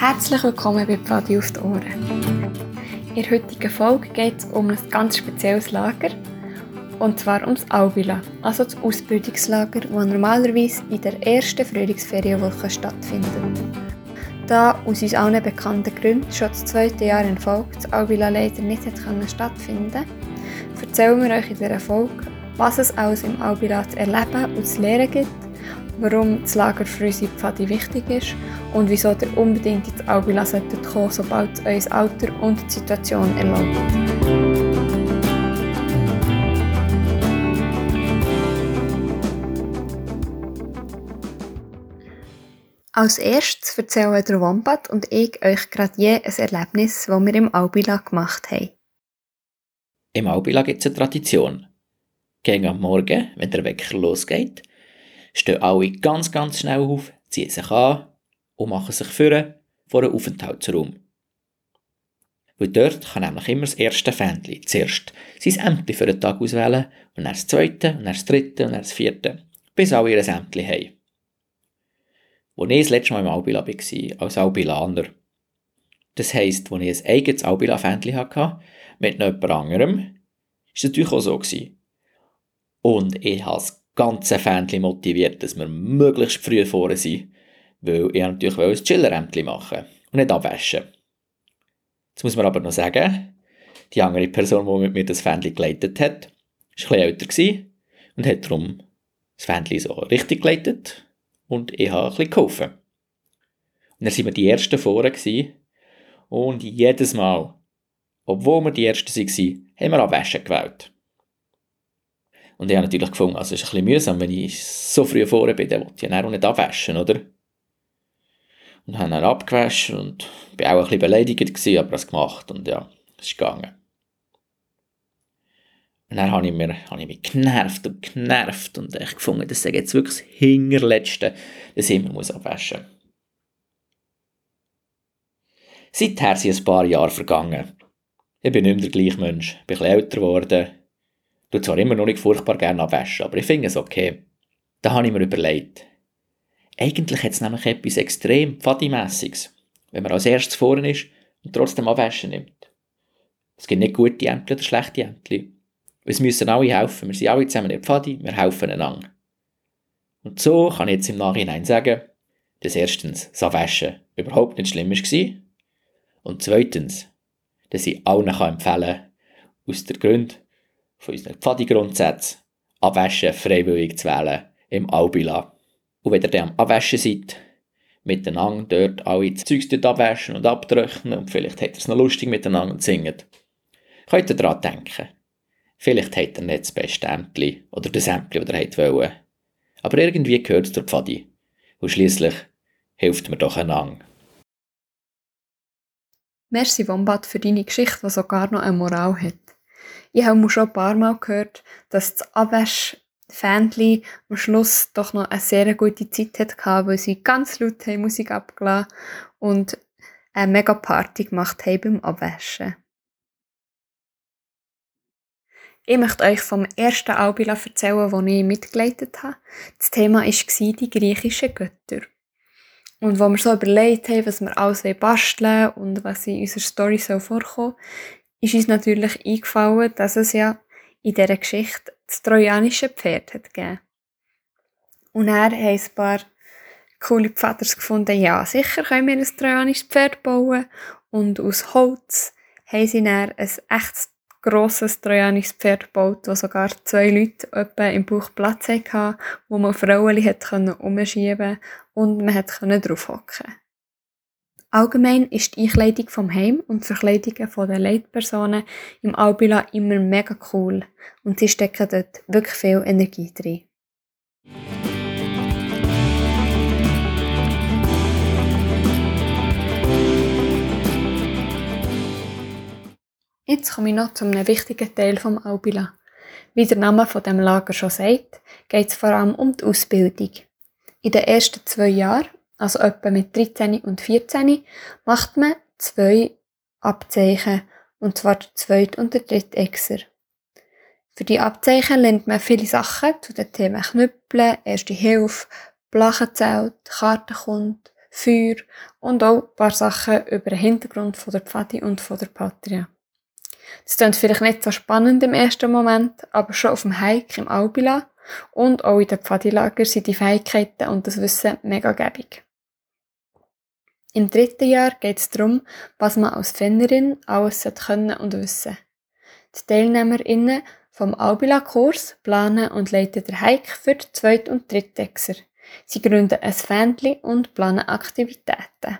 Herzlich willkommen bei Pfadi auf die Ohren. In der heutigen Folge geht es um ein ganz spezielles Lager, und zwar ums Albila, also das Ausbildungslager, das normalerweise in der ersten Frühlingsferienwoche stattfindet. Da aus uns allen bekannten Gründen schon das zweite Jahr in Folge das Albila leider nicht stattfinden konnte, erzählen wir euch in dieser Folge, was es alles im Albila zu erleben und zu lernen gibt warum das Lager für unsere Pfadi wichtig ist und wieso ihr unbedingt ins Albila solltet kommen, sobald es euer Alter und die Situation erlaubt. Als erstes erzählen der Wombat und ich euch gerade je ein Erlebnis, das wir im Albila gemacht haben. Im Albila gibt es eine Tradition. Gegen am Morgen, wenn der Wecker losgeht, stehen alle ganz, ganz schnell auf, ziehen sich an und machen sich führen vor einen Aufenthaltsraum. Weil dort kann nämlich immer das erste Fähnchen zuerst sein Ämtli für den Tag auswählen und dann das zweite, und dann das dritte und dann das vierte, bis alle ihr Ämtli haben. Als ich das letzte Mal im Albila war, als Albilaner, das heisst, als ich ein eigenes Albila-Fähnchen hatte, mit noch jemand anderem, war es natürlich auch so. Und ich habe es ganze Fähnchen motiviert, dass wir möglichst früh vorne sind, weil ich natürlich ein Chillerämtchen machen und nicht abwaschen. Jetzt muss man aber noch sagen, die andere Person, die mit mir das Fähnchen geleitet hat, war etwas älter und hat darum das Fähnchen so richtig geleitet und ich habe ein bisschen geholfen. Und dann waren wir die Ersten vorne und jedes Mal, obwohl wir die Ersten waren, haben wir Abwaschen gewählt. Und ich habe natürlich gefunden, also es ist ein bisschen mühsam, wenn ich so früh vorne bin, dann wollte ich auch nicht abwaschen, oder? Und habe dann abgewaschen und war auch ein bisschen beleidigt gewesen, aber es gemacht und ja, es ist gegangen. Und dann habe ich, mir, habe ich mich genervt und genervt und ich gefunden, das ist jetzt wirklich das Hinterletzte, das ich immer muss abwaschen muss. Seither sind ein paar Jahre vergangen. Ich bin nicht mehr der gleiche Mensch, bin ein bisschen älter geworden, tue zwar immer noch nicht furchtbar gerne abwaschen, aber ich finde es okay. Da habe ich mir überlegt. Eigentlich hat es nämlich etwas extrem Pfadimässiges, wenn man als erstes vorne ist und trotzdem abwaschen nimmt. Es gibt nicht gute Ämter oder schlechte Ämter. Es müssen alle helfen. Wir sind alle zusammen in Pfadi, wir helfen einander. Und so kann ich jetzt im Nachhinein sagen, dass erstens das Abwaschen überhaupt nicht schlimm war und zweitens, dass ich allen empfehlen kann, aus der Grund, von unseren Pfadi-Grundsätzen Abwaschen freiwillig zu wählen im Albila. Und wenn ihr am Abwaschen seid, miteinander dort alle Zeugs abwaschen und abtrocknen und vielleicht habt ihr es noch lustig miteinander und singt, könnt ihr daran denken. Vielleicht habt ihr nicht das beste Ämtli oder das Ämtli, das ihr wollt. Aber irgendwie gehört es zur Pfadi. Und schliesslich hilft mir doch einander. Merci Wombat für deine Geschichte, die sogar noch eine Moral hat. Ich habe schon ein paar Mal gehört, dass das Abwasch-Fähnchen am Schluss doch noch eine sehr gute Zeit hatte, weil sie ganz laut Musik abgelassen und eine mega Party gemacht haben beim Abwaschen. Ich möchte euch vom ersten Albila erzählen, das ich mitgeleitet habe. Das Thema war die griechischen Götter. Und wo wir so überlegt haben, was wir alles basteln und was in unserer Story so vorkommen, ist uns natürlich eingefallen, dass es ja in dieser Geschichte das trojanische Pferd hat gegeben. Und er haben ein paar coole Pfaders gefunden, ja, sicher können wir ein trojanisches Pferd bauen. Und aus Holz haben sie dann ein echt grosses trojanisches Pferd gebaut, wo sogar zwei Leute im Bauch Platz hatten, wo man Frauen umschieben konnte und man konnte drauf hocken. Allgemein ist die Einkleidung vom Heim und die Verkleidungen der Leitpersonen im Albila immer mega cool und sie stecken dort wirklich viel Energie drin. Jetzt komme ich noch zu einem wichtigen Teil vom Albila. Wie der Name von dem Lager schon sagt, geht es vor allem um die Ausbildung. In den ersten zwei Jahren also etwa mit 13 und 14, macht man zwei Abzeichen, und zwar der zweite und der dritte Exer. Für die Abzeichen lernt man viele Sachen zu den Themen Knüppeln, Erste Hilfe, Blachenzelt, Kartenkund, Feuer und auch ein paar Sachen über den Hintergrund von der Pfadi und von der Patria. Das klingt vielleicht nicht so spannend im ersten Moment, aber schon auf dem Hike im Albila und auch in den Pfadilager sind die Fähigkeiten und das Wissen mega gäbig. Im dritten Jahr geht es darum, was man als Fennerin alles können und wissen Die TeilnehmerInnen vom Albila-Kurs planen und leiten der Hike für die Zweit- und Drittexer. Sie gründen ein Fähnchen und planen Aktivitäten.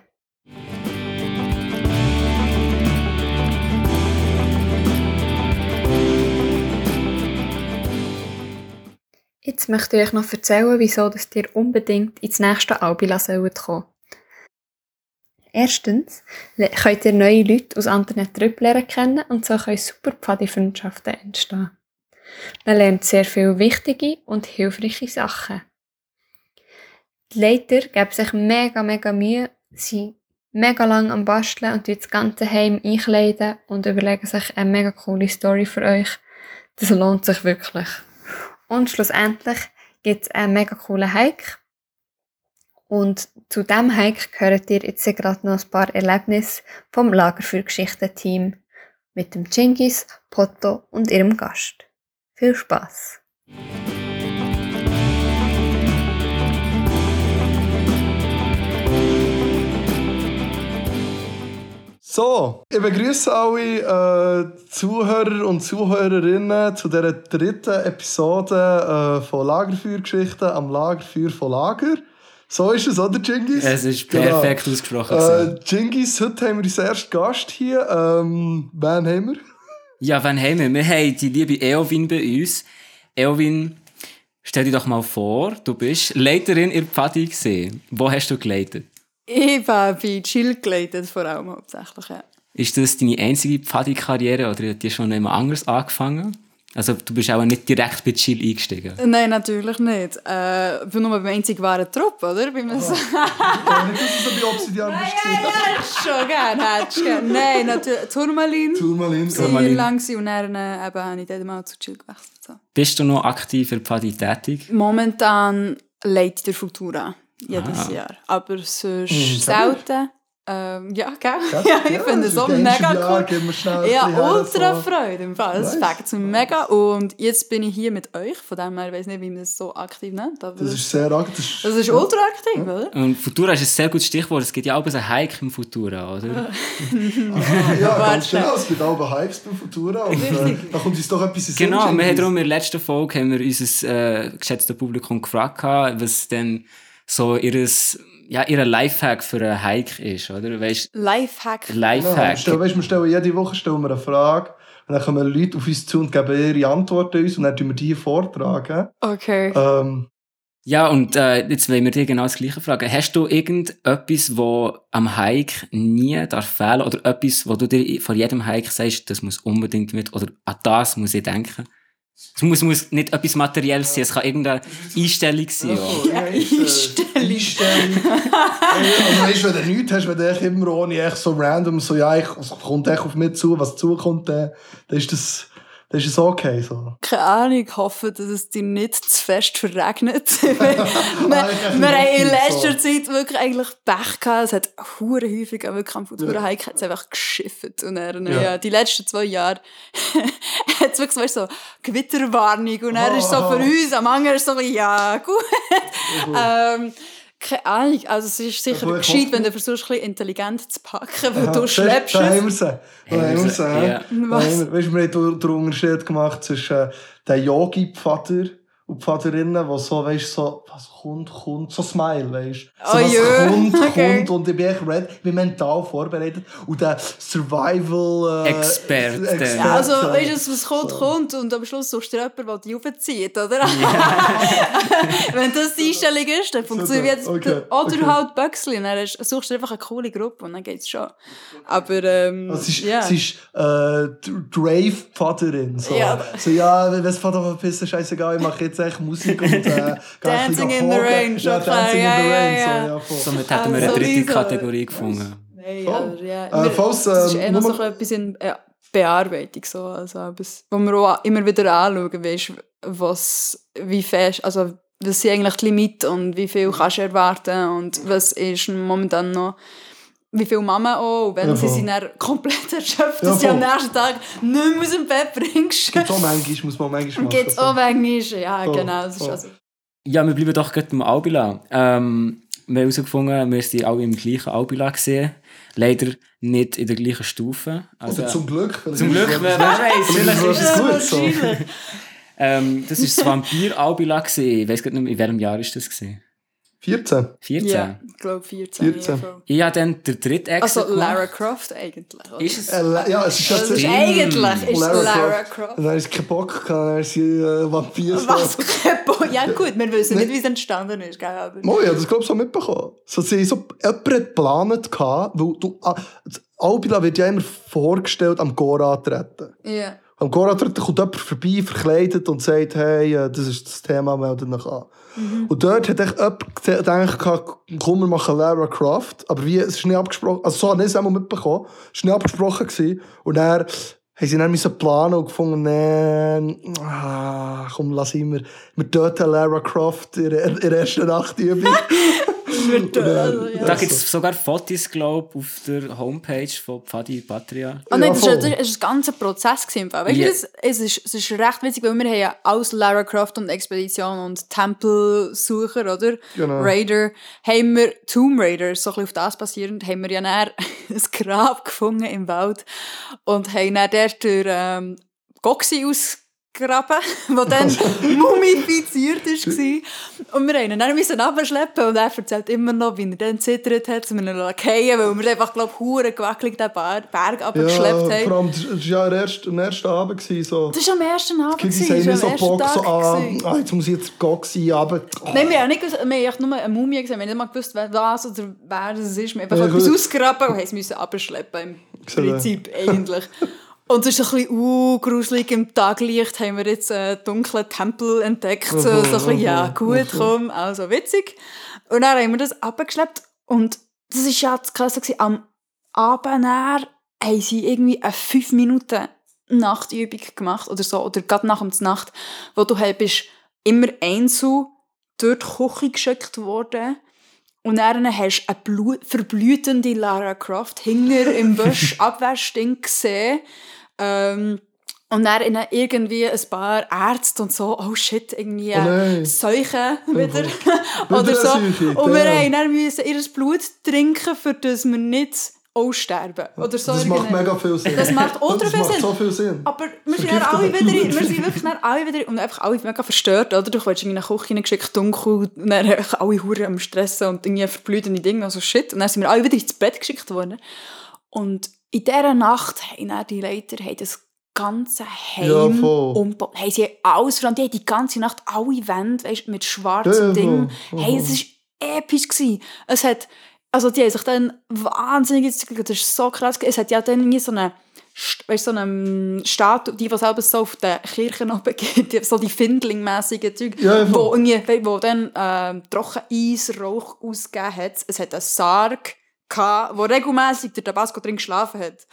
Jetzt möchte ich euch noch erzählen, wieso ihr unbedingt ins nächste Albila kommen sollt. Erstens könnt ihr neue Leute aus anderen Trüppen lernen kennen und so können super Pfadi-Freundschaften entstehen. Man lernt sehr viele wichtige und hilfreiche Sachen. Die Leiter geben sich mega, mega Mühe, sie mega lang am Basteln und das ganze Heim einkleiden und überlegen sich eine mega coole Story für euch. Das lohnt sich wirklich. Und schlussendlich gibt es einen mega coolen Hike. Und zu diesem Hike gehört ihr jetzt gerade noch ein paar Erlebnisse vom Lager für Geschichten-Team mit dem Chingis, Poto und ihrem Gast. Viel Spaß! So, ich begrüße alle äh, Zuhörer und Zuhörerinnen zu dieser dritten Episode äh, von Lagerfeuergeschichten am Lagerfeuer von Lager. So ist es, oder, Jingis? Es ist perfekt genau. ausgesprochen. Äh, Jingis, heute haben wir unseren ersten Gast hier. Ähm, wen haben wir? Ja, wen haben wir? Wir haben die liebe Eowyn bei uns. Eowyn, stell dir doch mal vor, du bist Leiterin in Pfadi gesehen. Wo hast du geleitet? Ich habe bei Chill geleitet, vor allem hauptsächlich, ja. Ist das deine einzige Pfadi-Karriere oder hat die schon jemand anderes angefangen? Also du bist auch nicht direkt bei Chill eingestiegen? Nein, natürlich nicht. Äh, ich bin nur beim einzig wahren Trupp, oder? Bei mir oh. so. ich nicht, dass du so bei Obsidian bist. Ja, ja, ja, schon gerne, hättest du gerne. Nein, natürlich, Turmalin. Turmalin. Turmalin. lang und dann äh, eben, habe ich dann mal zu Chill gewechselt. So. Bist du noch aktiv in Pfadi tätig? Momentan leite ich der Futura jedes ah. Jahr. Aber sonst mhm, selten. Ähm, ja, gell? Ja, ja ich ja, finde es so mega cool. Ja, ultra so. Freude im Fall. Das fängt mega. Und jetzt bin ich hier mit euch. Von dem her, ich weiß nicht, wie man das so aktiv nennt. Aber das ist sehr aktiv. Das ist ultra aktiv, ja. oder? Und Futura ist ein sehr gutes Stichwort. Es gibt ja auch ein Hike im Futura, oder? ah, ja, ganz genau. Es gibt auch Hikes beim Futura. Und, äh, da kommt uns doch etwas in Genau, wir haben darum in der letzten Folge haben wir unser äh, geschätztes Publikum gefragt, was dann so ihres ja, ihr Lifehack für einen Hike ist, oder? Weißt, Lifehack? Lifehack. Ja, weißt, wir stellen jede Woche stellen wir eine Frage und dann kommen Leute auf uns zu und geben ihre Antworten uns und dann tun wir die vortragen. Okay. Ähm, ja, und äh, jetzt wollen wir dir genau das Gleiche fragen. Hast du irgendetwas, wo am Hike nie darf fehlen oder etwas, wo du dir vor jedem Hike sagst, das muss unbedingt mit oder an das muss ich denken? Es muss, muss nicht etwas Materielles sein, es kann irgendeine Einstellung sein. Oh, ja, Einstellung. Einstellung. also, weißt, wenn du nichts hast, wenn du immer ohne echt so random so, ja, ich, es kommt echt auf mich zu, was zukommt, dann, dann ist das dann ist es okay so. Keine Ahnung, ich hoffe, dass es dir nicht zu fest verregnet. wir, wir haben in letzter so. Zeit wirklich eigentlich Pech gehabt. Es hat hure häufig auch wirklich am Futura ja. einfach geschifft. Und dann, ja. ja. die letzten zwei Jahre hat es wirklich so, Gewitterwarnung. Und er ist so für uns, am anderen ist so, ja, gut. ähm, keine Ahnung, also es ist sicher ja, gescheit, wenn du versuchst, ein intelligent zu packen, weil Aha, du schleppst da, da haben wir sie. Da haben wir sie. Ja. Was? Weißt du, wir haben den Unterschied gemacht zwischen äh, dem Yogi-Pfader und Pfaderinnen, die so, weißt so, was kommt, kommt, so Smile, weißt so, oh, was yeah. kommt, okay. kommt, und ich bin echt ready, ich bin mental vorbereitet. Und der Survival, äh, Expert. Expert ja, also, weißt du, was kommt, so. kommt, und am Schluss suchst du jemanden, der dich aufzieht, oder? Yeah. Wenn das die Einstellung ist, dann funktioniert es. Okay. Oder okay. halt Böxli, dann suchst du einfach eine coole Gruppe, und dann geht's schon. Aber, ähm, also, es ist, yeah. es ist, äh, Drave-Pfaderin, so. Ja. So, ja, wenn es Vater verpissen, scheißegal, ich mache jetzt echt Musik und, äh, Dancing in the Rain, schon ja, Dancing ja, in the Rain, ja, ja. So, ja, Somit hätten wir eine dritte Kategorie gefunden. Nein, aber ja. Äh, falls, äh, das ist eher noch so etwas in äh, Bearbeitung, so, also etwas, wo wir auch immer wieder anschauen, weißt, was, wie fest, also was sind eigentlich die Limite und wie viel kannst du erwarten und was ist momentan noch wie viel Mama auch, wenn Ja, sie sind dann komplett erschöpft, Ja, dass sie am nächsten Tag nicht mehr aus dem Bett bringst. Gibt auch manchmal, muss man manchmal machen. so. auch manchmal, ja Voll, genau, das ist also... Ja, wir bleiben doch gerade beim Albila. Ähm, wir haben herausgefunden, wir sind alle im gleichen Albila gesehen. Leider nicht in der gleichen Stufe. Also, Oder zum Glück. zum ist Glück, wer, weiß, Vielleicht ist es gut so. ähm, Das ist das Vampir-Albila. Ich weiss gar nicht mehr, in welchem Jahr ist das gewesen? 14. 14? Ja, ich glaube 14. 14. ja, voll. Ich habe dann den dritten Exit Also Lara. Croft eigentlich. Oder? Ist es? Äh, ja, es ist Also ist eigentlich ist Lara Lara, Croft. Croft. Und dann ist kein Bock dann ist sie äh, Vampir. Was? ja gut, wir wissen nicht, wie es entstanden ist. Gell? Aber Mo, ja, das glaube ich so mitbekommen. So, sie so, jemand geplant, weil du, ah, Albila wird ja immer vorgestellt am Gora treten. ja. Am Gora treten kommt vorbei, verkleidet und sagt, hey, äh, das ist das Thema, meldet euch an. Und dort hat gese- gedacht, komm, wir machen Lara Croft. Aber wie, es ist nicht abgesprochen, also so habe ich es einmal mitbekommen, es war nicht abgesprochen. Gewesen. Und dann haben sie dann müssen planen und gefunden, nee, ah, komm, lass immer, wir töten Lara Croft in der ersten Nachtübung. Also, ja. Da gibt es sogar Fotos, glaube ich, auf der Homepage von Pfadi Patria. Oh nein, das war ist ein ganzer Prozess. Gewesen. Weißt du, Ja. das, es, ist, es ist recht witzig, weil wir haben ja als Lara Croft und Expedition und Tempelsucher, oder? Genau. Raider, haben wir Tomb Raider, so ein bisschen auf das basierend, haben wir ja dann ein Grab gefunden im Wald und haben dann dort durch ähm, Goxi ausgegraben, wo dann mumifiziert war. Und wir haben ihn dann müssen abschleppen und er erzählt immer noch, wie er dann zittert hat, zu einem Lakaien, weil wir einfach, glaube ich, hure gewackelt den Berg abgeschleppt Ja, vor haben. allem, das war ja der am ersten Abend. So. Das war am ersten Abend, Kids gewesen, haben so Bock, ersten so, ah, ah, jetzt muss ich jetzt Goxi, aber... Nein, wir haben, nicht, wir haben nur eine Mumie gesehen. Wir haben nicht mal gewusst, wer das oder wer das ist. Wir haben Ja, einfach etwas gut. ausgraben und haben es müssen abschleppen im. Prinzip eigentlich. Und es ist ein bisschen uh, gruselig. Im Taglicht haben wir jetzt einen dunklen Tempel entdeckt. So, so ein bisschen, ja gut, komm, also witzig. Und dann haben wir das abgeschleppt. Und das war ja das Krasse. gewesen. Am Abend haben sie irgendwie eine 5 Minuten Nachtübung gemacht oder so. Oder gerade nach der Nacht, wo du halt bist immer einzeln durch die Küche geschickt worden. Und dann hast du eine Blut verblütende Lara Croft hinter im Busch Abwäschding gesehen. Ähm, und dann in irgendwie ein paar Ärzte und so, oh shit, irgendwie Oh nein. Seuchen wieder. Wieder Oder so. Und wir haben dann müssen ihr Blut trinken, für das wir nicht aussterben. Oder so Das macht irgendeine- mega viel Sinn. Das macht ultra das viel macht Sinn. so viel Sinn. aber wir sind, dann alle wieder, wir sind wirklich dann alle wieder und einfach alle mega verstört, oder? Du kommst in eine Küche geschickt, dunkel, und dann alle Huren am Stressen und irgendwie verblühende Dinge, also shit. Und dann sind wir alle wieder ins Bett geschickt worden. Und in dieser Nacht haben dann die haben das ganze Ja, Heim voll. umgebaut. Haben sie alles verloren. Die haben die ganze Nacht alle Wände weißt, mit Ja, schwarzen ja, Dingen. Hey, es war episch. Gewesen. Es hat, also die haben sich dann wahnsinnig, das ist so krass, es hat ja dann irgendwie so eine weißt, so eine Statue, die, die selber so auf den Kirchen oben die- so die Findling-mässigen Zeug, Ja, ja, wo, irgendwie, wo dann ähm, Trockeneis, Rauch ausgegeben hat. Es hat einen Sarg gehabt, wo regelmässig der Tabasco drin geschlafen hat.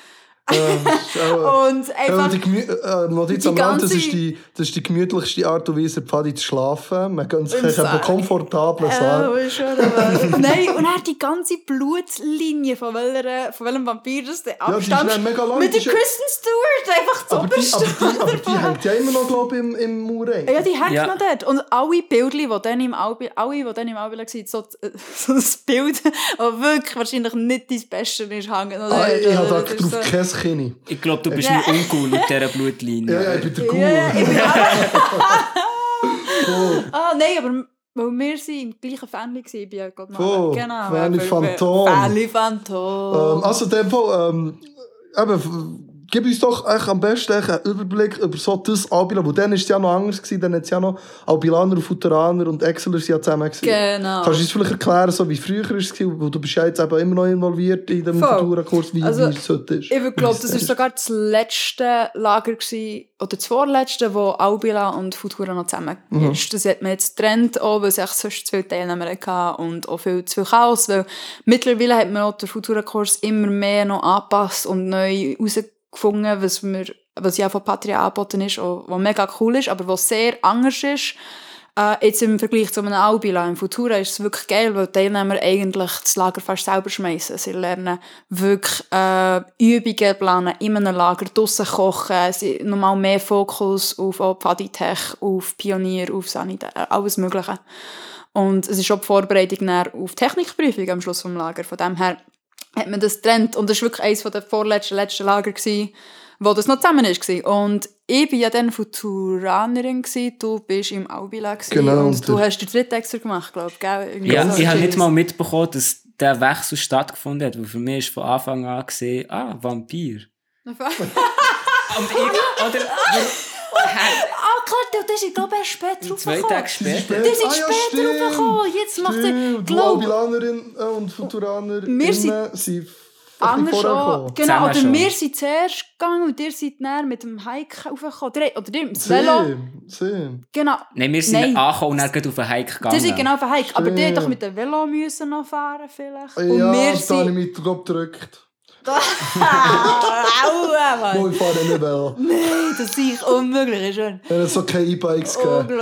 Ja, das Und Ja, einfach... und die äh, Notiz die am Rand, das ist, die, das ist die gemütlichste Art und Weise, Pfadi zu schlafen. Man gönnt sich komfortablen Sarg. Ja, schon. Nein, und er die ganze Blutlinie von, welcher, von welchem Vampir das der abstammt. dann mega lang, mit der ja- Kristen Stewart einfach zu aber, die, aber, die, aber die hängt ja immer noch, glaube ich, im, im Mauer rein. Ja, die hängt Ja. noch dort. Und alle Bilder, die dann im Albi, alle, die dann im Albi waren, so, so ein Bild, das wirklich wahrscheinlich nicht dein Beste ist, hängen. noch Ah, dort. ich habe da Das drauf so- Kinn. Ich glaube, du bist Ja. nur uncool mit dieser Blutlinie. Ja, ja, ich bin der. Ja, ich bin Ah, nein, aber weil wir sind im gleichen Fan waren, ich bin ja gerade Oh, genau. Family Phantom. Family Phantom. Ähm, also, in dem Fall, ähm, eben, f- gib uns doch eigentlich am besten einen Überblick über so das Albila, wo dann ist es ja noch anders gewesen, dann hat es ja noch Albilaner und Futuraner und Exceler sind ja zusammen gewesen. Genau. Kannst du uns vielleicht erklären, so wie früher ist es war, weil du bist ja jetzt eben immer noch involviert in dem. Futura-Kurs, wie, Also, wie es heute ist. Ich glaube, das war sogar das letzte Lager, gewesen, oder das vorletzte, wo Albila und Futura noch zusammen Mhm. ist. Das hat man jetzt getrennt, auch, weil es echt sonst zu viele Teilnehmer hatte und auch viel zu viel Chaos, weil mittlerweile hat man auch den Futura-Kurs immer mehr noch angepasst und neu herausgefunden, was, wir, was ja von Patria angeboten ist, was mega cool ist, aber was sehr anders ist. Äh, jetzt im Vergleich zu einem Albila, im Futura ist es wirklich geil, weil die Teilnehmer eigentlich das Lager fast selber schmeißen. Sie lernen wirklich äh, Übungen planen in einem Lager, draussen kochen, sie normal mehr Fokus auf Paditech, auf Pionier, auf Sanitär, alles Mögliche. Und es ist auch die Vorbereitung auf die Technikprüfung am Schluss vom Lager. Von dem her hat man das getrennt. Und das war wirklich eines der vorletzten, letzten Lager, gewesen, wo das noch zusammen war. Und ich war ja dann Futuranerin, gewesen, du bist im Albila gewesen, Genau, und du der- hast den dritten extra gemacht, glaube ich, Ja, so. ich habe nicht mal mitbekommen, dass der Wechsel stattgefunden hat, weil für mich ist von Anfang an gesehen, ah, Vampir. Und ich, oder, Klar, das ist, glaube ich, erst später zwei. Tage später. Die sind Ah, ja, später stimmt. draufgekommen. Jetzt macht er, Stimmt, du glaub Albilanerin äh, und Futuraner Wir sind sind anders schon. Genau, oder schon. wir sind zuerst gegangen und ihr seid näher mit dem Hike raufgekommen. Oder ihr, das Velo. Genau. Nein, wir sind Nein. angekommen und dann auf den Hike gegangen. Ihr seid genau auf den Hike. Aber die doch mit dem Velo müssen noch fahren vielleicht. Und wir da habe ich sind... mich drauf gedrückt. Aua, Mann. Wo ich fahre nicht mehr. Nein, das sehe ich unmöglich. Ist schon Er hat so keine E-Bikes gegeben.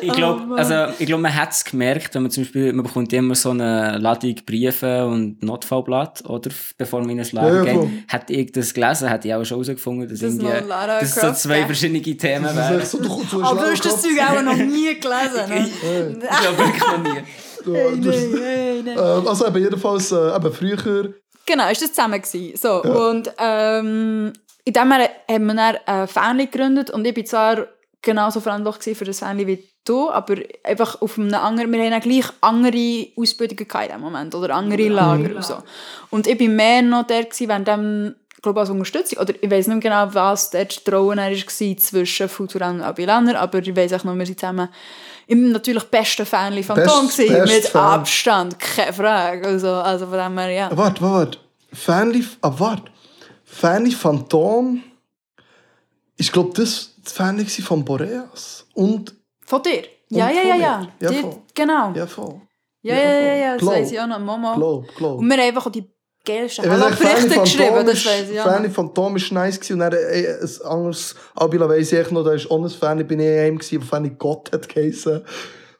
Ich glaube, also, ich glaub, man hat es gemerkt, wenn man zum Beispiel, man bekommt immer so eine Ladung Briefe und Notfallblatt, oder? Bevor man in ein Lager Ja, ja, geht. Hätte ich das gelesen, hätte ich auch schon herausgefunden, dass, Das ist irgendwie, dass so zwei verschiedene Themen ist wären. so, du, du hast Aber du hast das Zeug auch noch nie gelesen. Ne? Ich glaube wirklich noch nie. Croft- du- du hast- Nein, nein. äh, Also eben jedenfalls, äh, eben früher, Genau, ist das zusammen gewesen. So, und ähm, in dem Jahr haben wir dann ein Family gegründet und ich bin zwar genauso verantwortlich gewesen für das Family wie du, aber einfach auf einem anderen, wir haben auch gleich andere Ausbildungen in dem Moment oder andere Lager und so. Und ich bin mehr noch der gewesen, während dem ich glaube als Unterstützung, oder ich weiß nicht mehr genau, was dort Rolle dann war zwischen Futuran und Abilaner, aber ich weiß auch noch, wir sind zusammen im natürlich besten Family Phantom Best- gewesen, best mit Fan. Abstand, keine Frage. Also, also von dem her, ja. Warte, warte. Fanly, ah, warte. Fanly Phantom. Ich glaube, das das Fanly war von Boreas. Und, Von dir? Ja, ja, von ja, ja. Ja, Die- genau. ja, voll. Ja, ja, ja, ja, das Glaub. weiss ich auch noch. Mama. Glaub, glaub. Und wir haben einfach die geilsten Hallo-Berichte geschrieben, das ist- weiss ich auch Fanny. Phantom war nice gewesen. und dann äh, ein anderes Albila weiss ich noch, da ist auch ein Fanny, bin ich einem gewesen, wo Fanny Gott hat geheißen.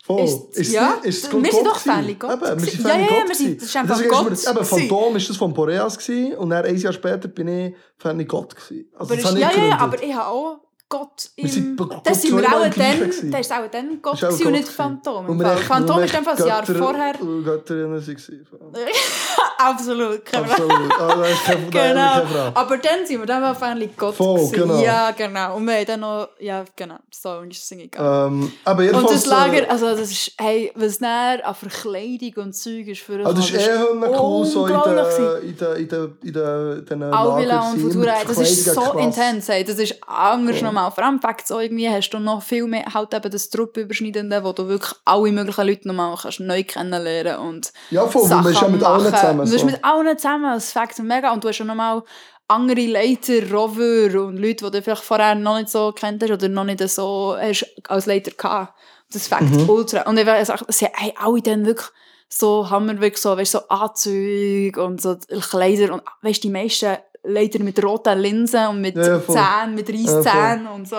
Voll. Ist- es ja, ist es wir sind doch? Fanny Gott Eben, wir sind gewesen. Fanny Ja, ja, Gott das ist einfach Deswegen Gott ist mir- Eben. Phantom ist das von Boreas gewesen, und dann ein Jahr später bin ich Fanny Gott gewesen. Also, Aber das ist, ja, ja, ja, aber ich habe auch Gott im... Wir sind Gott das sind wir auch dann... Das ist auch dann Gott Das auch gewesen und nicht Gott Phantom. echt- Phantom ist einfach ein Jahr vorher... Götterinnen. Absolut. Absolut. Ah, da ist keine, Genau. keine. Aber dann sind wir dann war Family Gott Voll, genau. Ja, genau. Und wir haben dann noch... Ja, genau. So ist es gegangen. Ähm, aber Und jedenfalls... das Lager, also das ist, hey, was dann an Verkleidung und Zeug ist für uns. Also das ist eh cool, so in den in den- in den- in den- den Alvila und Futura, das ist so intens, hey. das ist anders normal. Vor allem Fakt so irgendwie hast du noch viel mehr halt eben das Truppüberschneidende, wo du wirklich alle möglichen Leute nochmal kannst neu kennenlernen und Ja, voll, Sachen man ist ja mit allen machen. zusammen. Du bist So. mit allen zusammen, das Fakt mega und du hast ja nochmal andere Leiter, Rover und Leute, die du vielleicht vorher noch nicht so kennt hast oder noch nicht so hast als Leiter gehabt. Das Fakt Mhm. ultra. Und ich weiß auch, sie haben alle dann wirklich so, haben wir wirklich so, weißt, so Anzüge und so Kleider und weißt, die meisten Leiter mit roten Linsen und mit Ja, ja. Zähnen, mit Reisszähnen und so.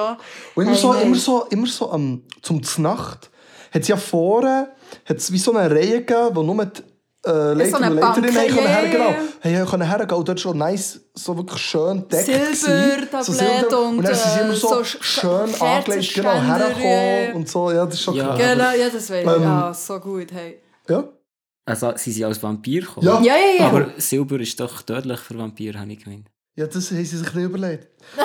Und immer Hey, so, hey. immer so, immer so ähm, zum Znacht hat es ja vorne hat's wie so eine Reihe gegeben, wo nur die äh, Leiter und Leiterinnen ja, können ja, her, ja, genau, ja. können hergehen und dort schon nice, so wirklich schön deckt Silbertablett gewesen. Silber- und, und dann sind sie immer äh, so, so Sch- schön angelegt, genau, hergekommen ja. und so, ja, das ist schon Ja. Genau, ja, das wäre Ähm, ja so gut. Hey. Ja, Also, sie sind als Vampir gekommen. Ja. Ja, ja, ja. Aber Silber ist doch tödlich für Vampire, habe ich gemeint. ja, das haben sie sich nicht überlegt.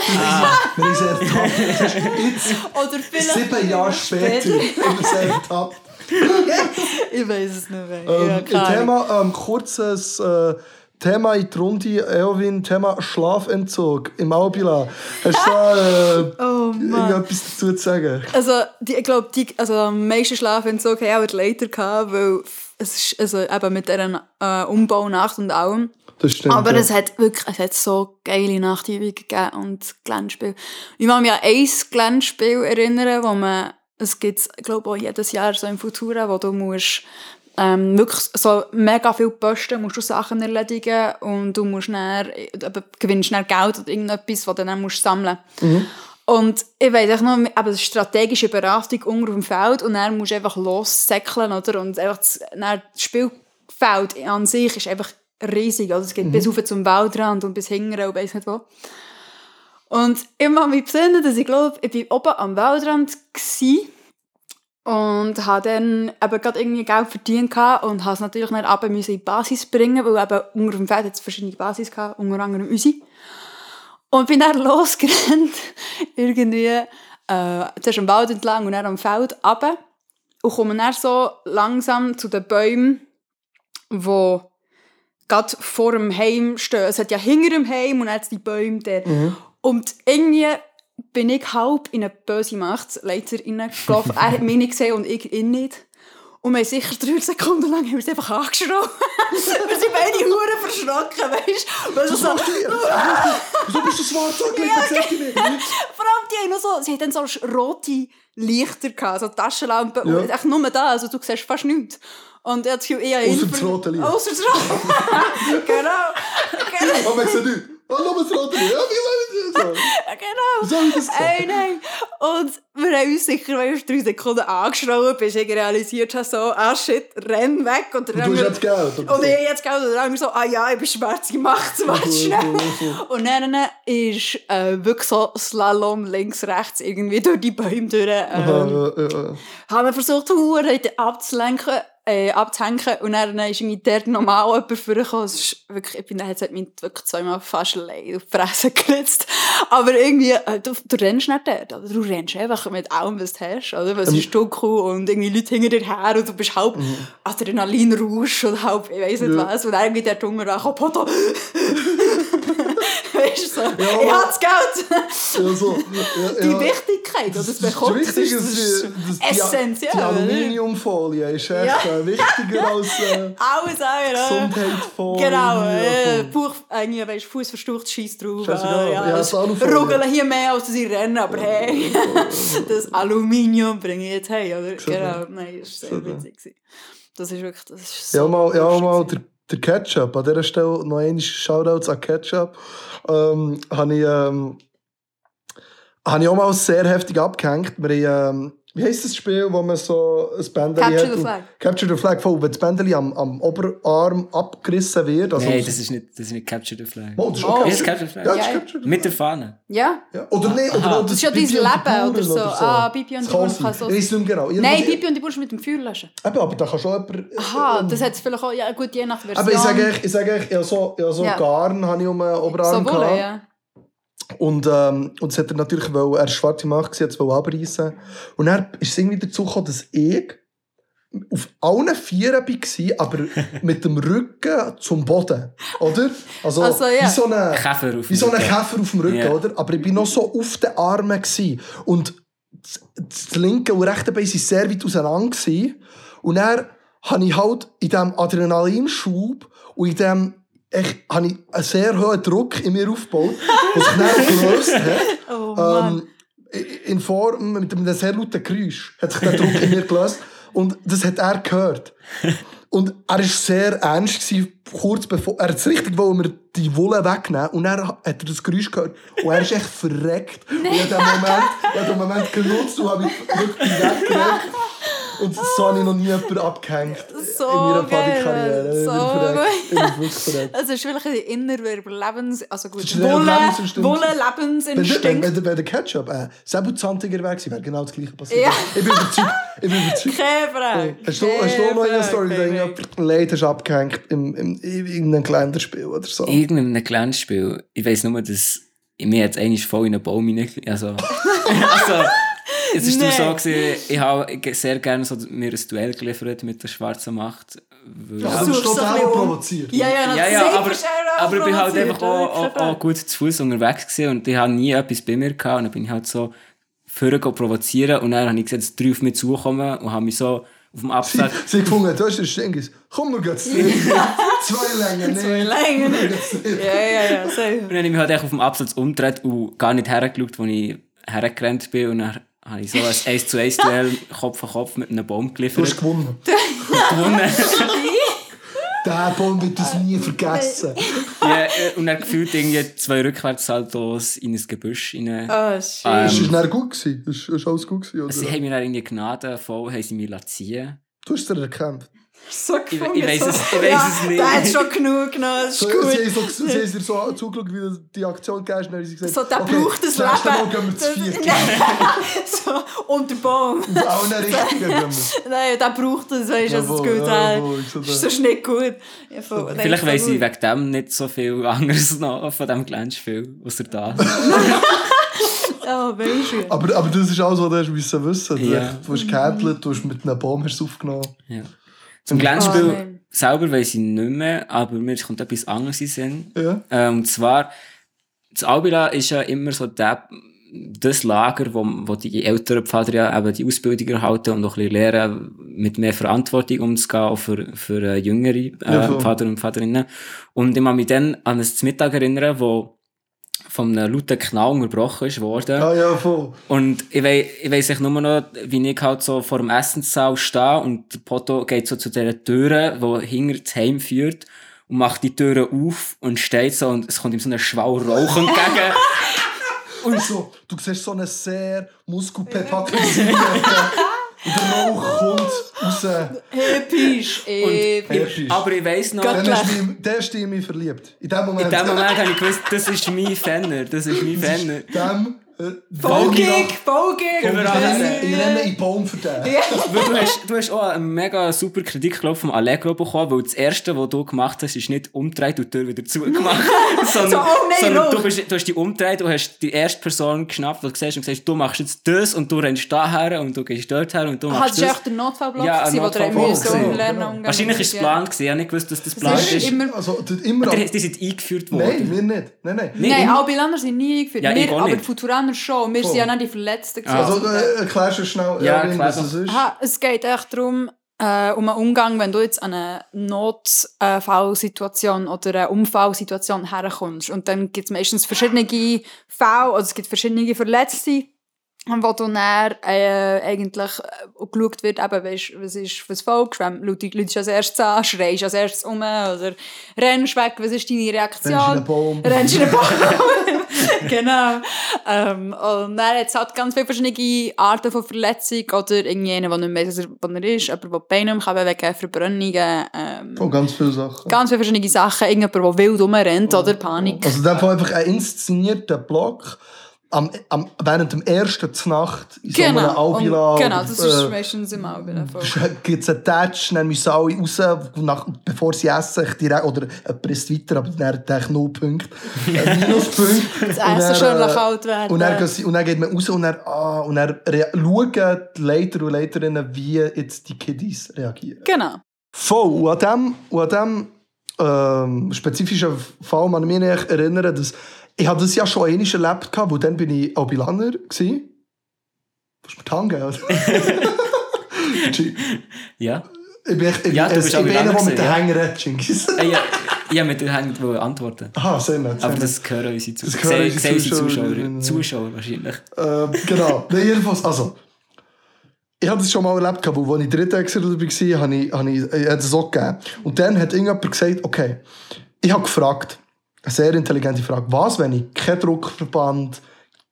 Wir haben sie ertappt. Das ist Jetzt, Oder vielleicht sieben Jahre später, haben wir sie ertappt. ich weiß es nicht mehr. Ähm, ja. Thema, ähm, kurzes äh, Thema in die Runde, Elvin, Thema Schlafentzug im Albila. Hast du da äh, Oh Mann. irgendetwas dazu zu sagen? Also, die, ich glaube, die, also am meisten Schlafentzug haben auch die Leiter gehabt, weil es ist, also eben mit dieser äh, Umbaunacht und allem. Das stimmt. Aber ja. es hat wirklich es hat so geile Nachtübungen gegeben und Glänzspiel. Ich kann mich an ein Glänzspiel erinnern, wo man, es gibt ich glaube auch jedes Jahr so im Futura, wo du musst ähm, wirklich so mega viele Posten musst du Sachen erledigen und du musst dann, eben, gewinnst dann Geld oder irgendetwas, was du dann musst sammeln Und ich weiß auch noch, aber eine strategische Beratung unter dem Feld und dann musst du einfach lossäckeln, oder? Und einfach das, dann das Spielfeld an sich ist einfach riesig. Also es geht bis rauf zum Waldrand und bis hinten und weiss nicht wo. Und ich kann mich besinnen, dass ich glaube, ich war oben am Waldrand und habe dann eben gerade irgendwie Geld verdient und habe es natürlich nicht runter in die Basis bringen, weil eben unter dem Feld hat es verschiedene Basis gehabt, unter anderem unsere. Und bin dann losgerannt, irgendwie, äh, zuerst am Wald entlang und dann am Feld runter und komme dann so langsam zu den Bäumen, die gerade vor dem Heim stehen. Es hat ja hinter dem Heim und jetzt die Bäume dort. Und irgendwie bin ich halb in eine böse Macht reingelaufen. er hat mich nicht gesehen und ich ihn nicht. Und wir haben sicher drei Sekunden lang haben wir uns einfach angeschrien. wir sind beide Huren verschrocken, weißt du? Weil so, so, Wieso bist du schwarz angelegt? Ja, nicht. vor allem die haben noch so, sie dann so rote Lichter gehabt, so Taschenlampen. Ja. Und echt nur da, also du siehst fast nichts. Und er hat das Gefühl, ich habe Ausser ihn das rote Licht. Ausser das rote Genau. genau. Aber ich sehe nichts. Hallo, was rot Ja, wie soll ich das genau. Wie soll ich das sagen? Ey, nein. Und wir haben uns sicher weißt, drei Sekunden angeschrien, bis ich realisiert habe, so, ah shit, renn weg. Und, du hast jetzt Geld. Und so? ich jetzt Geld und andere so, ah ja, ich bin schwarz gemacht, mach schnell. Und dann ist äh, wirklich so Slalom links, rechts irgendwie durch die Bäume durch. Ähm, ja, ja. haben wir versucht, Huren abzulenken, äh, abzuhängen und dann ist irgendwie dort normal jemand vorgekommen. Es ist wirklich, ich bin, es hat mich wirklich zweimal fast leid auf die Fresse geritzt. Aber irgendwie, äh, du, du rennst nicht dort, oder? du rennst einfach mit allem, was du hast, oder? Weil es ist dunkel und irgendwie Leute hinter dir her und du bist halb Adrenalinrausch und halb, ich weiss nicht Ja. was, und dann irgendwie der Hunger ankommt, So, Ja, ich das Geld. Ja, so. Ja, Die. Wichtigkeit, das ist bekommt, das wichtig, ist, das ist die, essentiell. die? Aluminiumfolie ist echt äh, wichtiger als äh, Alles auch. Gesundheitsfolie. Genau, äh, Ja, Bauch, weißt, Fuß verstaucht, Scheiß drauf. Äh, ja, das. Rugeln hier mehr, als sie rennen, aber hey, das Aluminium bringe ich jetzt hey, oder? Genau, nein, das war sehr witzig. Das ist wirklich, das ist so Ja, mal, ja, mal der, der Ketchup. An dieser Stelle noch einmal Shoutouts an Ketchup. Ähm, habe ich, ähm, habe ich auch mal sehr heftig abgehängt. Wir haben, ähm, wie heisst das Spiel, wo man so ein Bändchen Capture hat? the Flag. Capture the Flag. Voll, wenn das Bändchen am, am Oberarm abgerissen wird. Also Nein, das ist nicht, das ist nicht Capture the Flag. Oh, das ist Oh. Capture, Capture the Flag? ja, das ist. Capture the Mit der Flag. Fahne. Ja, Ja. Oder nicht, oder, oder das ist ja dein Leben oder Bauern so. Ah, Bibi und die Bauern kann so- Ich nicht genau. Nein, Bibi und die Burschen mit dem Feuer löschen. Eben, aber da kann schon jemand... Aha, ähm, das hat es vielleicht auch, ja gut, je nach Version. Aber ich sage euch, ich sage euch, ja, so, ja, so Ja. Garn habe ich um den Oberarm so gehabt. ja. Und, ähm, und das hat er natürlich, weil er schwarze Macht war, jetzt abreißen. Und dann ist es irgendwie dazu gekommen, dass ich auf allen Vieren war, aber mit dem Rücken zum Boden. Oder? Also, Also, ja. wie so eine, Käfer auf wie so ein dem Rücken. Käfer auf dem Rücken, Ja. oder? Aber ich bin noch so auf den Armen. Gewesen. Und das, das linke und rechte Bein waren sehr weit auseinander. Gewesen. Und dann habe ich halt in diesem Adrenalinschub und in dem ich, habe ich einen sehr hohen Druck in mir aufgebaut, der sich dann gelöst hat. Oh Mann. Ähm, in Form mit einem sehr lauten Geräusch hat sich der Druck in mir gelöst. Und das hat er gehört. Und er war sehr ernst, gewesen, kurz bevor. Er hat es richtig wollen, mir die Wolle wegnehmen. Und dann hat er das Geräusch gehört. Und er ist echt verreckt. Und ich habe den Moment, ich habe den Moment genutzt und habe mich wirklich weggereckt. Und so habe ich noch nie jemanden abgehängt. So in meiner bin so gut. Bin wirklich verreckt. Es ist wirklich ein innerer Überlebens... Also gut, Das ist ein Wolle, Lebensinstinkt. Wolle, Wenn, der- wenn, der- Ketchup äh, Säbelzahntiger wäre, wäre genau das gleiche passiert. Ja. Ich bin überzeugt. Ich bin überzeugt. Keine Frage. Hast du, hast du noch eine Story, die keine jemand leid hast abgehängt im, im, in irgendeinem Kalenderspiel oder so? Irgendeinem kleinen Spiel. Ich weiss nur, dass mir jetzt eigentlich voll in einen Baum hinein... Also, also es ist nur so Nee. gewesen, ich habe sehr gerne so mir ein Duell geliefert mit der schwarzen Macht. Weil, Ja, ja, du bist du um. provoziert. Ja, ja, ja, ja, aber, er auch aber ich bin halt einfach auch, auch, auch gut zu Fuß unterwegs gewesen und ich habe nie etwas bei mir gehabt und dann bin ich halt so vorher provozieren und dann habe ich gesehen, dass drei auf mich zukommen und habe mich so auf dem Sie, Abfall... sie gefunden, du hast den Stengis. Komm, wir gehen zu dir. Zwei Längen, nee. Zwei Längen. Dir. Ja, ja, ja, so. Und dann habe ich mich halt echt auf dem Absatz umgedreht und gar nicht hergeschaut, wo ich hergerannt bin. Und dann habe ich so ein 1 zu 1 Duell Kopf an Kopf mit einem Baum Du geliefert. hast gewonnen. gewonnen. Der Baum wird uns nie vergessen. ja, äh, und er gefühlt irgendwie zwei Rückwärtssaltos in ein Gebüsch rein. Oh, shit. Ähm, Ist es dann gut gewesen? Ist, ist alles gut gewesen, oder? Sie haben mir dann irgendwie Gnade voll, haben sie mich ziehen Du hast dir erkannt. So ich weiss so. es- ich weiss ja, es nicht. Der hat schon genug genommen, das ist So, gut. sie, haben so, sie so zugeschaut, wie du die Aktion hast, und dann haben sie gesagt, So, der okay, braucht das das nächste Mal Leben. gehen wir zu viert. So, und der Baum. Allen Richtungen gehen wir. Nein, der braucht das, weißt du, dass es Jawohl, gut jawohl, hat. so Das ist nicht gut. Ja, voll. Vielleicht ist weiss ich wegen dem nicht so viel anderes noch von diesem Glänzspiel, außer das. Du. Aber, aber das ist alles, was du wissen. Du, Ja. du hast gehändelt, du hast mit einem Baum hast aufgenommen. Ja. Zum Oh, Glänzspiel nein. selber weiss ich nicht mehr, aber mir kommt etwas anderes in Sinn. Ja. Äh, und zwar, das Albila ist ja immer so der, das Lager, wo, wo die älteren Pfader ja eben die Ausbildung erhalten und auch ein bisschen lernen, mit mehr Verantwortung umzugehen, auch für, für äh, jüngere äh, Ja, voll. Pfader und Pfaderinnen. Und ich kann mich dann an ein Mittag erinnern, wo von einem lauten Knall unterbrochen ist worden. Ah ja, voll. Und ich weiss, ich weiss echt nur noch, wie ich halt so vor dem Essenssaal stehe und der Poto geht so zu dieser Türe, die hinter das Heim führt und macht die Türe auf und steht so und es kommt ihm so ein Schwall Rauch entgegen. Und so, du siehst so eine sehr muskelbepackte Seite. Und der Rauch kommt raus. Episch, episch. Aber ich weiss noch. Dann hast du mich, der ist in mich verliebt. In dem Moment. in dem Moment habe ich gewusst, das ist mein Fenner, das ist mein Fenner. Dem, Bogig, Bogig. Ich Überall. renne, in den Baum für den. Du hast, du hast auch einen mega super Kredit glaub, vom Allegro bekommen, weil das erste, was du gemacht hast, ist nicht umdreht und die Tür wieder zugemacht. sondern, So, oh nein, sondern du, bist, du hast dich umdreht und hast die erste Person geschnappt und gesagt, und gesagt du machst jetzt das und du rennst daher und du gehst dort her und du Ah, machst das war das. echt der Notfallblock, Ja, wo gewesen. umlernen Genau. Wahrscheinlich ist es geplant gewesen. Ich habe nicht gewusst, dass das Das geplant ist ist. immer... Also, die- immer Die, die sind eingeführt worden. Nein, wir nicht. Nein, nein. Nee, Nein, immer- Albilaner sind nie eingeführt. Ja, wir, aber nicht. Futuraner schon. Wir sind ja nicht die Verletzten. gewesen. Also, äh, erklärst du schnell, Ja, Erwin, was es ist? Aha, es geht echt darum, äh, um einen Umgang, wenn du jetzt an eine Notfallsituation oder eine Unfallsituation herkommst. Und dann gibt es meistens verschiedene Fälle, also es gibt verschiedene Verletzte, wo dann äh, eigentlich äh, geschaut wird, eben, weißt, was ist was folgst, wenn Leute, Leute als erstes an, schreist als erstes um oder rennst weg, was ist deine Reaktion? Rennst in Baum. Rennst in Baum. genau. Ähm, und dann hat es halt ganz viele verschiedene Arten von Verletzung oder irgendjemand, der nicht weiss, was er ist, aber der Beine nicht bewegen kann, Verbrennungen, ähm, Oh, ganz viele Sachen. ganz viele verschiedene Sachen. Irgendjemand, der wild rumrennt oder Panik. Also, in dem Fall einfach ein inszenierter Block am, am, während dem ersten Znacht in so einem Genau, Albila. und, genau, das ist äh, meistens im Albila. gibt es einen Touch, dann müssen alle raus, nach, bevor sie essen, direkt, oder isst weiter, aber dann hat er null Punkte, äh, Minuspunkte. Das Essen schön kalt werden. Und dann, und dann geht man raus und dann, ah, und dann schauen die Leiter und Leiterinnen, wie jetzt die Kiddies reagieren. Genau. Voll. Und an dem, und an dem ähm, spezifischen Fall ich mich erinnern, dass ich habe das ja schon einmal erlebt, wo dann bin ich Albilaner gsi. Du hast mir die Hand gegeben, oder? G- Ja. ich bin, ich, ich, Ja, du bist ich bin einer, der mit den gewesen, ja. Hänger redet, Genghis. Äh, ja, ja, mit Hand wollte antworten. Aha, sehr nett. Aber das hören unsere Das Zuschauer. hören Sehen unsere Zuschauer. Zuschauerinnen, ja. Zuschauer wahrscheinlich. Ähm, genau. Nein, jedenfalls, also. Ich habe das schon mal erlebt, weil als ich dritte Exil dabei war, habe ich, habe ich, ich habe das auch gegeben. Und dann hat irgendjemand gesagt, okay, ich habe gefragt, eine sehr intelligente Frage, was, wenn ich keinen Druckverband,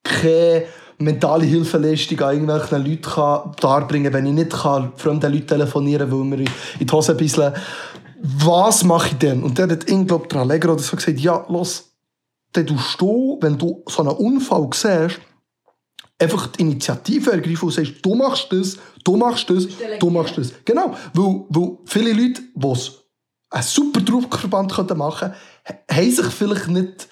keine mentale Hilfeleistung an irgendwelchen Leuten kann darbringen kann, wenn ich nicht kann, fremden Leuten telefonieren weil mir in die Hose bisschen was mache ich denn? Und dann hat ihn, glaube ich, der Allegro oder so gesagt, ja, los, dann tust du, wenn du so einen Unfall siehst, einfach die Initiative ergreifen und sagst, du machst das, du machst das, du machst das. Genau, weil, weil viele Leute, die einen super Druckverband machen könnten, haben sich vielleicht nicht,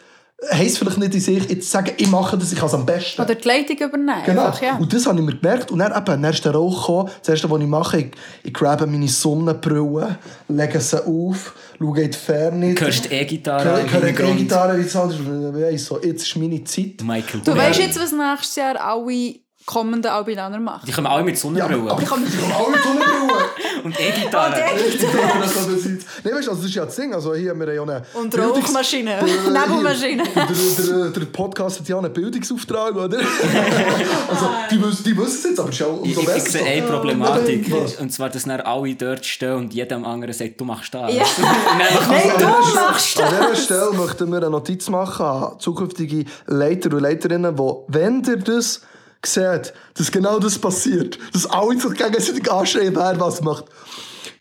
es vielleicht nicht in sich, jetzt zu sagen, ich mache das, ich kann es am besten. Oder die Leitung übernehmen. Genau. Einfach, ja. Und das habe ich mir gemerkt. Und dann, eben, dann ist der Rauch gekommen. Das Erste, was ich mache, ich, ich grabe meine Sonnenbrille, lege sie auf, schaue in die Ferne. Du hörst die E-Gitarre Ich im höre die Hintergrund. E-Gitarre, wie es ist. Weiss so, jetzt ist meine Zeit. Michael Du weißt jetzt, was nächstes Jahr alle kommenden Albilaner machen. Die kommen alle mit Ja, Sonnenbrille. aber ich kann nicht alle so eine Brille. und E-Gitarre. Nein, weißt du, also das ist ja das Ding. Also hier haben wir ja eine Und Rauchmaschine, Nebelmaschine. Der, der, der Podcast hat ja einen Bildungsauftrag, oder? also, die wissen, die wissen es jetzt, aber es ist ja Ich, umso ich, besser. ich sehe so. eine Problematik. Und zwar, dass dann alle dort stehen und jedem anderen sagt, du machst das. Ja. Und Nein, du machst An das! dieser Stelle möchten wir eine Notiz machen an zukünftige Leiter und Leiterinnen, die, wenn ihr das seht, dass genau das passiert, dass alle sich gegenseitig anschreien, wer was macht,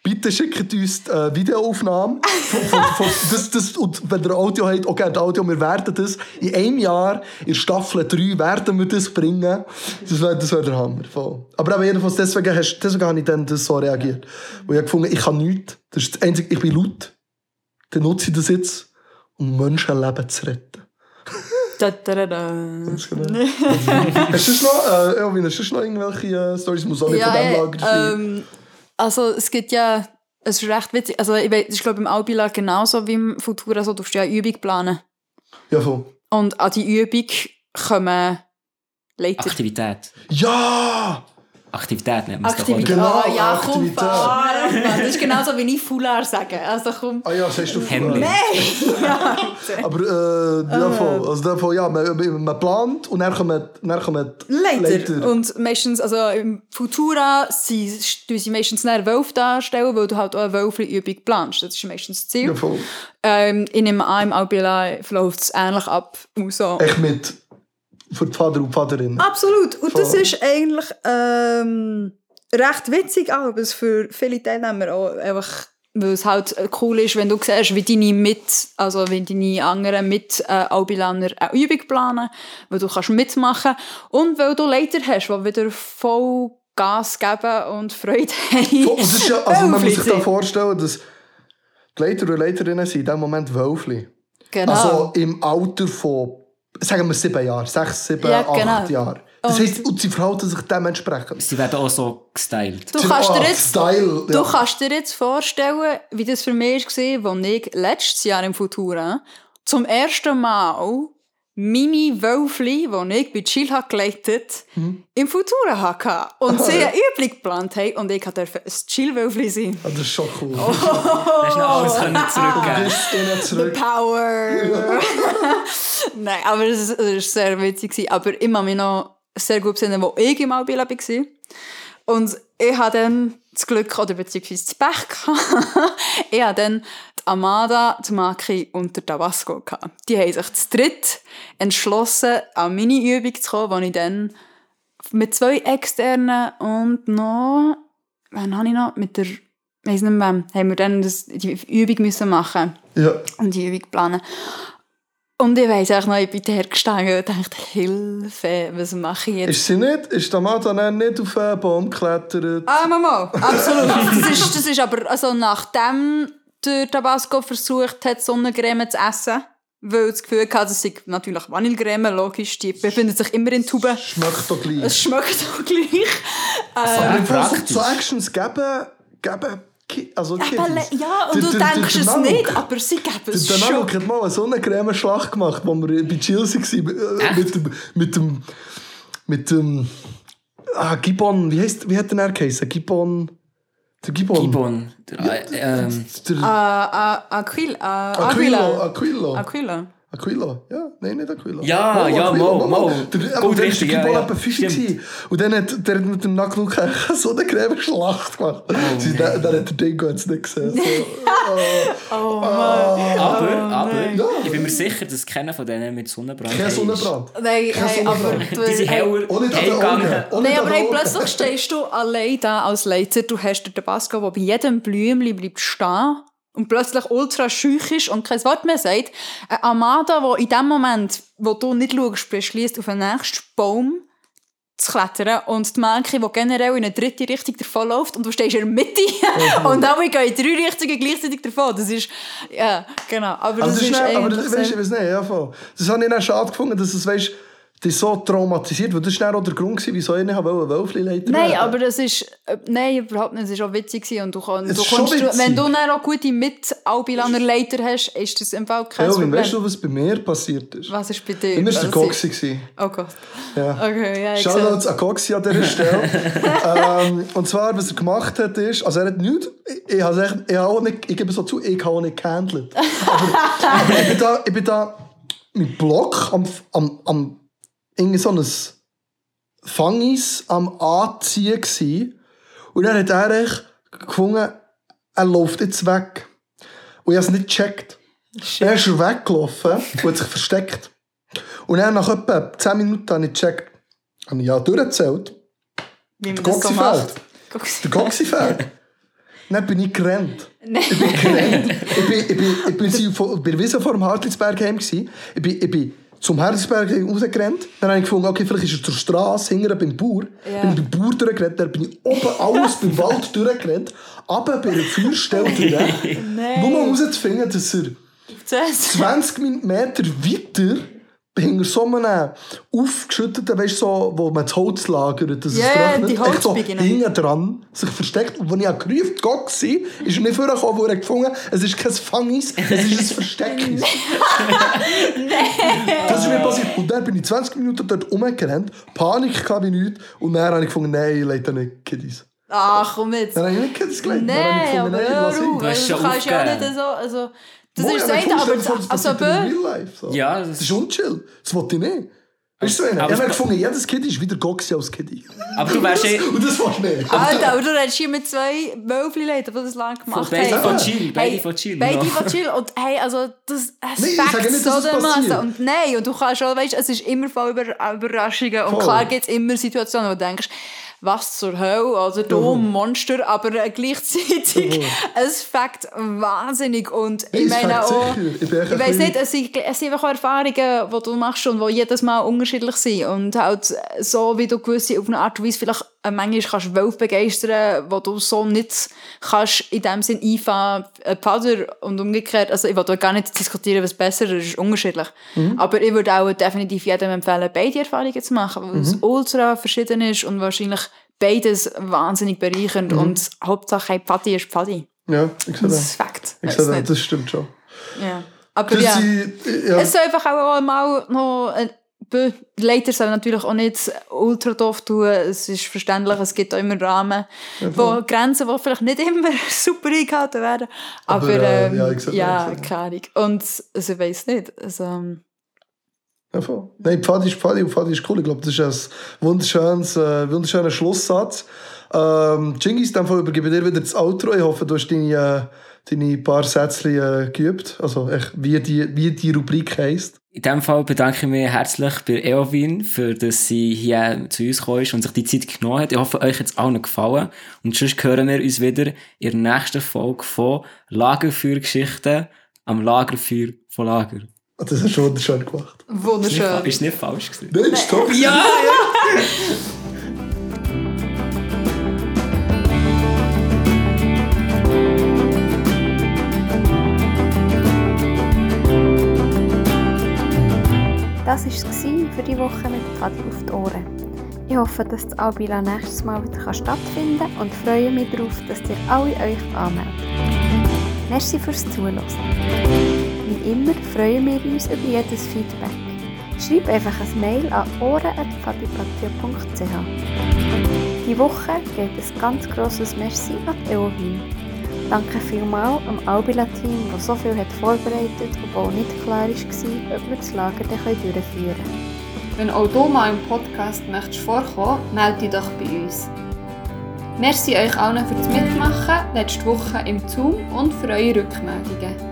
bitte schickt uns äh, Videoaufnahmen. von, von, von, das, das, und wenn ihr Audio habt, auch gerne Audio, wir werden das in einem Jahr, in Staffel 3, werden wir das bringen. Das wäre das wär der Hammer. Voll. Aber eben jedenfalls deswegen, hast, deswegen habe ich dann das so reagiert. Weil ich habe gefunden, ich kann nichts. Das ist das Einzige, ich bin laut. Dann nutze ich das jetzt, um Menschenleben zu retten. Da, da, da, genau. hast du noch, äh, Elvin, hast du noch irgendwelche äh, Stories? Muss auch nicht von diesem Ja, Lager sein. ähm, also es gibt ja, es ist recht witzig, also ich weiß, ich glaube im Albila genauso wie im Futura, so, du musst ja eine Übung planen. Ja, voll. Und an die Übung kommen Leiter. Aktivität. Ja! Aktivität nennt man es doch, Aktivität. oder? Genau, Ah, ja, komm, Aktivität. fahr, Mann. Das ist genauso wie ich Fular sage. Also komm. Ah ja, sagst du Hemli. Aber äh, ja, voll. Also, voll, ja, man, man plant und dann kommen, dann kommen die Leiter. Und meistens, also im Futura, sie, sie meistens einen Wolf darstellen, weil du halt auch eine Wölfli-Übung planst. Das ist meistens das Ziel. Ja, voll. Ähm, in einem im Albila läuft es ähnlich ab. So. Echt mit für die Vater und Vaterinnen. Absolut. Und das ist eigentlich ähm, recht witzig, auch, aber es für viele Teilnehmer auch einfach, weil es halt cool ist, wenn du siehst, wie deine mit, also wie deine anderen mit äh, Albilaner eine Übung planen, weil du kannst mitmachen und weil du Leiter hast, die wieder voll Gas geben und Freude haben. Das ist ja, also man muss sich da Wölfli vorstellen, dass die Leiter und Leiterinnen sind in diesem Moment Wölfli. Genau. Also im Alter von, sagen wir sieben Jahren, sechs, sieben, Ja, acht genau. Jahre. Das Und- heisst, und sie verhalten sich dementsprechend. Sie werden auch so gestylt. du Sie- kannst dir jetzt Style, Du ja. kannst dir jetzt vorstellen, wie das für mich war, als ich letztes Jahr im Futura zum ersten Mal meine Wölfli, die ich bei Chill habe geleitet Mhm. im Futura hatte. Und Ah, sie eine Übung geplant haben und ich durfte ein Chill-Wölfli sein. Ah, das ist schon cool. Oh. Hast du noch alles können zurückgeben. ihnen The zurück. Power! Nein, aber es war sehr witzig. gewesen. Aber ich kann mich noch sehr gut besinnen, wo ich im Albila war. Und ich hatte dann das Glück, oder beziehungsweise das Pech ich hatte dann Amada, die Maki und der Tabasco gehabt. Die haben sich zu dritt entschlossen, an meine Übung zu kommen, die ich dann mit zwei externen und noch, wen habe ich noch? Mit der, ich weiss nicht mehr, wem, haben wir dann das, die Übung müssen machen Ja. und die Übung planen. Und ich weiss auch noch, ich bin hergestanden und dachte, Hilfe, was mache ich jetzt? Ist sie nicht? Ist Mann dann nicht auf einen Baum geklettert? Ah, Mama, absolut. Das ist, das ist aber, also nachdem der Tabasco versucht hat, Sonnencreme zu essen, weil das Gefühl hatte, es sei natürlich Vanillecreme, logisch, die befindet sich immer in Tuben. Schmeckt doch gleich. Es schmeckt auch gleich. Aber im Fall so- Actions geben, geben also Aber le- ja, und Der- du der- der- denkst der es nicht, aber sie geben Der es der schon. Nanook hat mal eine Sonnencreme-Schlacht gemacht, wo wir bei Chelsea waren. Äh, mit dem, mit dem, mit dem, ah, Gibbon, wie heißt, wie hat der denn geheißen? Gibbon, der Gibbon. Gibbon. Der, äh, ähm, Ah, ah, Aquil, ah, Aquilo, Aquila. Aquilo. Aquila. Ja, nein, nicht Aquilo. Ja, ja, Aquilo, Mo, Mo. Der, Gut, aber der ist richtig, der ja, ja. etwa 5 Stimmt. Und dann hat der mit dem Nackenlook so eine Creme-Schlacht gemacht. Oh, Sie, dann, dann hat der Dingo jetzt nicht gesehen. So, Oh Mann. aber, aber, Ja. ich bin mir sicher, dass keiner von denen mit Sonnenbrand kein ist. Sonnenbrand. Nein, Kein hey, aber Sonnenbrand. du, Die sind heller eingegangen. Nein, aber hey, plötzlich stehst du allein da als Leiter. Du hast den Tabasco, der bei jedem Blümchen bleibt stehen und plötzlich ultra schüch ist und kein Wort mehr sagt. Ein Amada, der in dem Moment, wo du nicht schaust, beschließt, auf den nächsten Baum zu klettern und die Männchen, die generell in eine dritte Richtung davon läuft und du stehst in der Mitte und alle gehen in drei Richtungen gleichzeitig davon. Das ist, ja, genau. Aber Aber das, das ist ist nicht, aber das, weißt, ich weiß nicht, ja, voll. Das habe ich dann schade gefunden, dass es, weißt, dich so traumatisiert? Weil das war auch der Grund, gewesen, wieso ich nicht Wölfli-Leiter Nein, aber das ist, äh, nein, überhaupt nicht, es war auch witzig gewesen und du, kann, du kommst, du, wenn du dann auch gute Mit-Albilaner Leiter hast, ist das im Fall kein Elvin, Problem. weißt du, was bei mir passiert ist? Was ist bei dir? Immer war der Coxi. gewesen. Oh Gott. Ja. Okay, ja, ich Shoutouts an Coxi an dieser Stelle. ähm, und zwar, was er gemacht hat, ist, also er hat nichts, ich, ich, echt, ich, habe auch nicht, ich gebe so zu, ich habe auch nicht gehandelt. Aber, aber ich bin da, ich bin da mit Block am, am, am irgendwie so ein Fangis am Anziehen gsi und dann hat er echt gefunden, er läuft jetzt weg. Und ich habe es nicht gecheckt. Er ist weggelaufen und hat sich versteckt. Und dann nach etwa 10 Minuten habe ich gecheckt, habe ich ja durchgezählt. Wie Der so fehlt. Coxi. Der Coxi fehlt. Dann bin ich gerannt. Nein. Ich bin gerannt. Ich bin, ich bin, ich bin, vor- bei der Wiese vor dem Hartlitzberg heim. gsi. Ich bin, ich bin zum Hartlitzberg rausgerannt. Dann habe ich gefunden, okay, vielleicht ist er zur Straße, hinten beim Bauer. Ja. Bin beim Bauer durchgerannt. Dann bin ich oben alles beim Wald durchgerannt. Aber bei der Feuerstelle durch. Nur mal herauszufinden, dass er Zuerst. 20 Meter weiter hinter so einem aufgeschütteten, weißt du, so, wo man das Holz lagert, dass Ja, es trocknet, die echt so Holzbügel. hinten dran sich versteckt. Und als ich gerufen Gott war, ist er nicht vorgekommen, wo er gefunden es ist kein Fangis, es ist ein Versteckis. Das ist mir passiert. Und dann bin ich 20 Minuten dort rumgerannt, Panik hatte ich nichts, und dann habe ich gefunden, nein, ich leite nicht Kiddies. Ach, komm jetzt. Dann habe ich nicht Kiddies geleitet. Nein, aber nein, hör auf. Du hast Also, Du kannst ja auch nicht so... Also, das Moin, ist aber das eine, aber... vor, das Also, Life. So. Ja, das Das ist, ist unchill. Das wollte ich nicht. Weißt du, so einer? Aber ich habe gefunden, jedes Kind ist wieder Goxi als Kind. aber du wärst eh... Und das du nicht. Alter, aber du redest hier mit zwei Wölfli-Leuten, die das lang gemacht beide haben. von Chill, beide von Chill, Beide von Chill. Und hey, also, das, fängt nicht, so dermassen. Und nein, und du kannst schon, weißt, es ist immer voll über Überraschungen. Und klar gibt es immer Situationen, wo du denkst, was zur Hölle, also du Monster, aber äh, gleichzeitig, es fängt wahnsinnig. Und ich meine auch. Ich ich bisschen- nicht, es sind, es sind einfach auch Erfahrungen, die du machst und die jedes Mal unterschiedlich sind. Und halt so, wie du gewisse auf eine Art und Weise vielleicht manchmal kannst Wölfe begeistern, wo du so nicht kannst in dem Sinn einfahren, äh, Pader und umgekehrt. Also ich will gar nicht diskutieren, was besser ist, es ist unterschiedlich. Mhm. Aber ich würde auch definitiv jedem empfehlen, beide Erfahrungen zu machen, weil Mhm. es ultra verschieden ist und wahrscheinlich beides wahnsinnig Mhm. bereichernd und Hauptsache, Pfadi ist Pfadi. Ja, ich sehe Das das. ist Fakt. Ich sehe das, das stimmt schon. Ja. Aber Das ja. sind, ja. Es soll einfach auch mal noch. Die Leiter sollen natürlich auch nicht ultra doof tun. Es ist verständlich, es gibt auch immer Rahmen, wo Grenzen, die vielleicht nicht immer super eingehalten werden. Aber, Aber, äh, ähm, ja, ja, ich ich sehe keine Ahnung. Und also, ich weiß nicht. Also, ähm, Nein, Pfadi ist Pfadi und Pfadi ist cool. Ich glaube, das ist ein wunderschönes, äh, wunderschöner Schlusssatz. Ähm, Gingis, dann übergebe ich dir wieder das Outro. Ich hoffe, du hast deine, äh, deine paar Sätze äh, geübt. Also, echt, wie, die, wie die Rubrik heisst. In diesem Fall bedanke ich mich herzlich bei Eowyn, für dass sie hier zu uns gekommen ist und sich die Zeit genommen hat. Ich hoffe, euch hat es allen gefallen. Und sonst hören wir uns wieder in der nächsten Folge von Lagerfeuergeschichten am Lagerfeuer von Lager. Das hast du wunderschön gemacht. wunderschön. Ist nicht falsch gewesen? Nein, ist top. Ja! Das war es für die Woche mit Fadi auf die Ohren. Ich hoffe, dass das Albila nächstes Mal wieder stattfinden kann und freue mich darauf, dass ihr alle euch anmeldet. Merci fürs Zuhören. Wie immer freuen wir uns über jedes Feedback. Schreib einfach ein Mail an ohren.fadipatria.ch Die Woche geht ein ganz grosses Merci an die Eowyn. Danke vielmals am Albila-Team, das so viel hat vorbereitet auch nicht klar war, ob wir das Lager durchführen können. Wenn auch du mal im Podcast möchtest vorkommen, melde dich doch bei uns. Merci euch allen fürs Mitmachen letzte Woche im Zoom und für eure Rückmeldungen.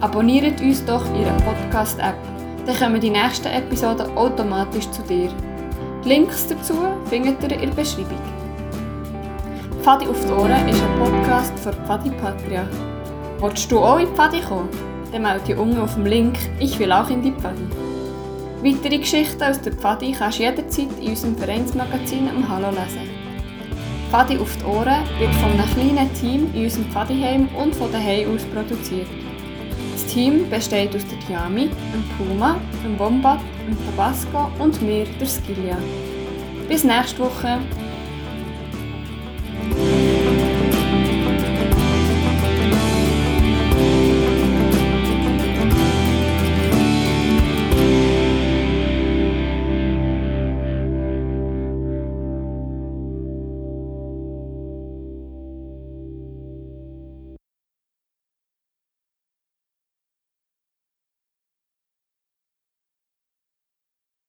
Abonniert uns doch in Ihrer Podcast-App, dann kommen die nächsten Episoden automatisch zu dir. Die Links dazu findet ihr in der Beschreibung. Pfadi auf die Ohren ist ein Podcast von Pfadi Patria. Willst du auch in die Pfadi kommen? Dann melde dich unten auf dem Link «Ich will auch in die Pfadi». Weitere Geschichten aus der Pfadi kannst du jederzeit in unserem Vereinsmagazin am Hallo lesen. Pfadi auf die Ohren wird von einem kleinen Team in unserem Pfadiheim und von daheim aus produziert. Das Team besteht aus der Tiami, dem Puma, dem Wombat, dem Tabasco und mir, der Skillia. Bis nächste Woche!